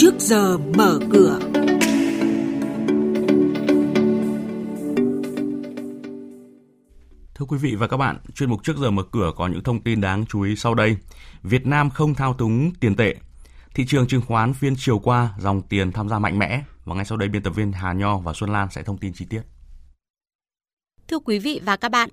trước giờ mở cửa. Thưa quý vị và các bạn, chuyên mục trước giờ mở cửa có những thông tin đáng chú ý sau đây. Việt Nam không thao túng tiền tệ. Thị trường chứng khoán phiên chiều qua dòng tiền tham gia mạnh mẽ và ngay sau đây biên tập viên Hà Nho và Xuân Lan sẽ thông tin chi tiết. Thưa quý vị và các bạn,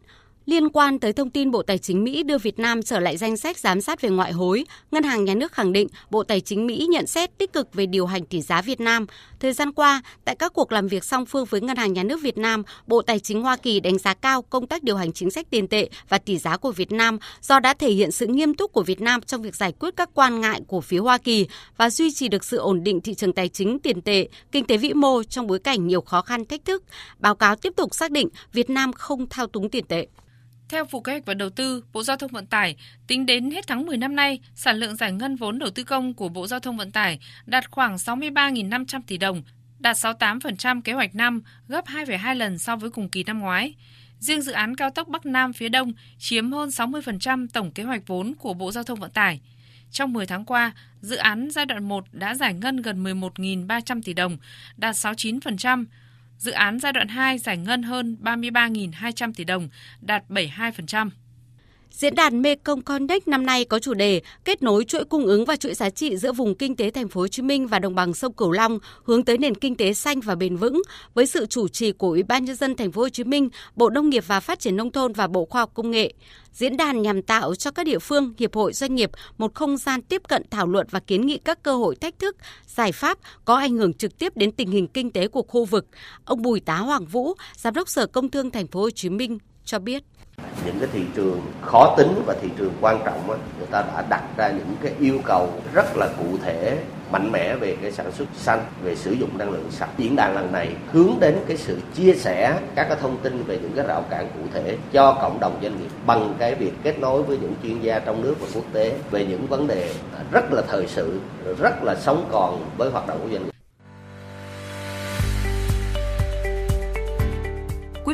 Liên quan tới thông tin Bộ Tài chính Mỹ đưa Việt Nam trở lại danh sách giám sát về ngoại hối, Ngân hàng Nhà nước khẳng định Bộ Tài chính Mỹ nhận xét tích cực về điều hành tỷ giá Việt Nam. Thời gian qua, tại các cuộc làm việc song phương với Ngân hàng Nhà nước Việt Nam, Bộ Tài chính Hoa Kỳ đánh giá cao công tác điều hành chính sách tiền tệ và tỷ giá của Việt Nam do đã thể hiện sự nghiêm túc của Việt Nam trong việc giải quyết các quan ngại của phía Hoa Kỳ và duy trì được sự ổn định thị trường tài chính tiền tệ, kinh tế vĩ mô trong bối cảnh nhiều khó khăn thách thức. Báo cáo tiếp tục xác định Việt Nam không thao túng tiền tệ. Theo Vụ Kế hoạch và Đầu tư, Bộ Giao thông Vận tải, tính đến hết tháng 10 năm nay, sản lượng giải ngân vốn đầu tư công của Bộ Giao thông Vận tải đạt khoảng 63.500 tỷ đồng, đạt 68% kế hoạch năm, gấp 2,2 lần so với cùng kỳ năm ngoái. Riêng dự án cao tốc Bắc Nam phía Đông chiếm hơn 60% tổng kế hoạch vốn của Bộ Giao thông Vận tải. Trong 10 tháng qua, dự án giai đoạn 1 đã giải ngân gần 11.300 tỷ đồng, đạt 69%, Dự án giai đoạn 2 giải ngân hơn 33.200 tỷ đồng, đạt 72%. Diễn đàn Mekong Connect năm nay có chủ đề kết nối chuỗi cung ứng và chuỗi giá trị giữa vùng kinh tế thành phố Hồ Chí Minh và đồng bằng sông Cửu Long hướng tới nền kinh tế xanh và bền vững với sự chủ trì của Ủy ban nhân dân thành phố Hồ Chí Minh, Bộ Nông nghiệp và Phát triển nông thôn và Bộ Khoa học Công nghệ. Diễn đàn nhằm tạo cho các địa phương, hiệp hội doanh nghiệp một không gian tiếp cận thảo luận và kiến nghị các cơ hội thách thức, giải pháp có ảnh hưởng trực tiếp đến tình hình kinh tế của khu vực. Ông Bùi Tá Hoàng Vũ, Giám đốc Sở Công Thương thành phố Hồ Chí Minh cho biết những cái thị trường khó tính và thị trường quan trọng á, người ta đã đặt ra những cái yêu cầu rất là cụ thể mạnh mẽ về cái sản xuất xanh về sử dụng năng lượng sạch. Diễn đàn lần này hướng đến cái sự chia sẻ các cái thông tin về những cái rào cản cụ thể cho cộng đồng doanh nghiệp bằng cái việc kết nối với những chuyên gia trong nước và quốc tế về những vấn đề rất là thời sự rất là sống còn với hoạt động của doanh nghiệp.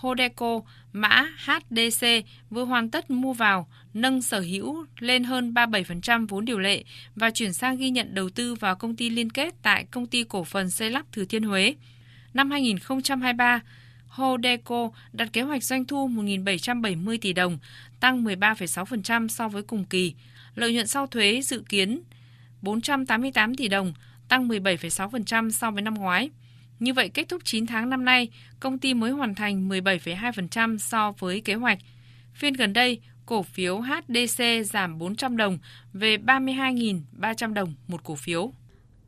Hodeco mã HDC vừa hoàn tất mua vào, nâng sở hữu lên hơn 37% vốn điều lệ và chuyển sang ghi nhận đầu tư vào công ty liên kết tại công ty cổ phần xây lắp Thừa Thiên Huế. Năm 2023, Hodeco đặt kế hoạch doanh thu 1.770 tỷ đồng, tăng 13,6% so với cùng kỳ. Lợi nhuận sau thuế dự kiến 488 tỷ đồng, tăng 17,6% so với năm ngoái. Như vậy, kết thúc 9 tháng năm nay, công ty mới hoàn thành 17,2% so với kế hoạch. Phiên gần đây, cổ phiếu HDC giảm 400 đồng về 32.300 đồng một cổ phiếu.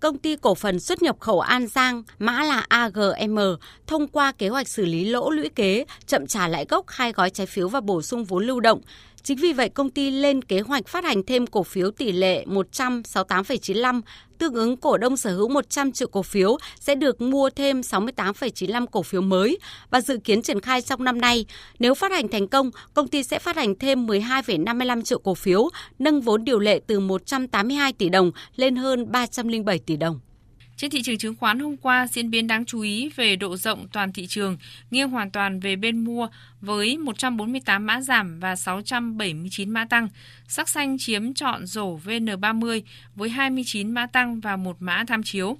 Công ty cổ phần xuất nhập khẩu An Giang, mã là AGM, thông qua kế hoạch xử lý lỗ lũy kế, chậm trả lãi gốc hai gói trái phiếu và bổ sung vốn lưu động. Chính vì vậy, công ty lên kế hoạch phát hành thêm cổ phiếu tỷ lệ 168,95, tương ứng cổ đông sở hữu 100 triệu cổ phiếu sẽ được mua thêm 68,95 cổ phiếu mới và dự kiến triển khai trong năm nay. Nếu phát hành thành công, công ty sẽ phát hành thêm 12,55 triệu cổ phiếu, nâng vốn điều lệ từ 182 tỷ đồng lên hơn 307 tỷ đồng. Trên thị trường chứng khoán hôm qua, diễn biến đáng chú ý về độ rộng toàn thị trường, nghiêng hoàn toàn về bên mua với 148 mã giảm và 679 mã tăng. Sắc xanh chiếm trọn rổ VN30 với 29 mã tăng và một mã tham chiếu.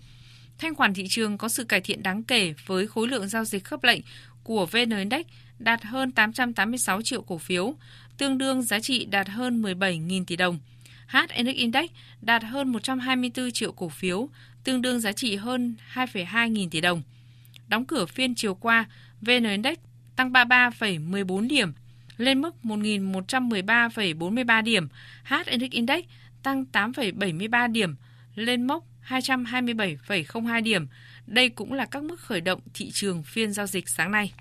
Thanh khoản thị trường có sự cải thiện đáng kể với khối lượng giao dịch khớp lệnh của VN Index đạt hơn 886 triệu cổ phiếu, tương đương giá trị đạt hơn 17.000 tỷ đồng. HNX Index đạt hơn 124 triệu cổ phiếu, tương đương giá trị hơn 2,2 nghìn tỷ đồng. Đóng cửa phiên chiều qua, VN Index tăng 33,14 điểm lên mức 1.113,43 điểm, HNX Index tăng 8,73 điểm lên mốc 227,02 điểm. Đây cũng là các mức khởi động thị trường phiên giao dịch sáng nay.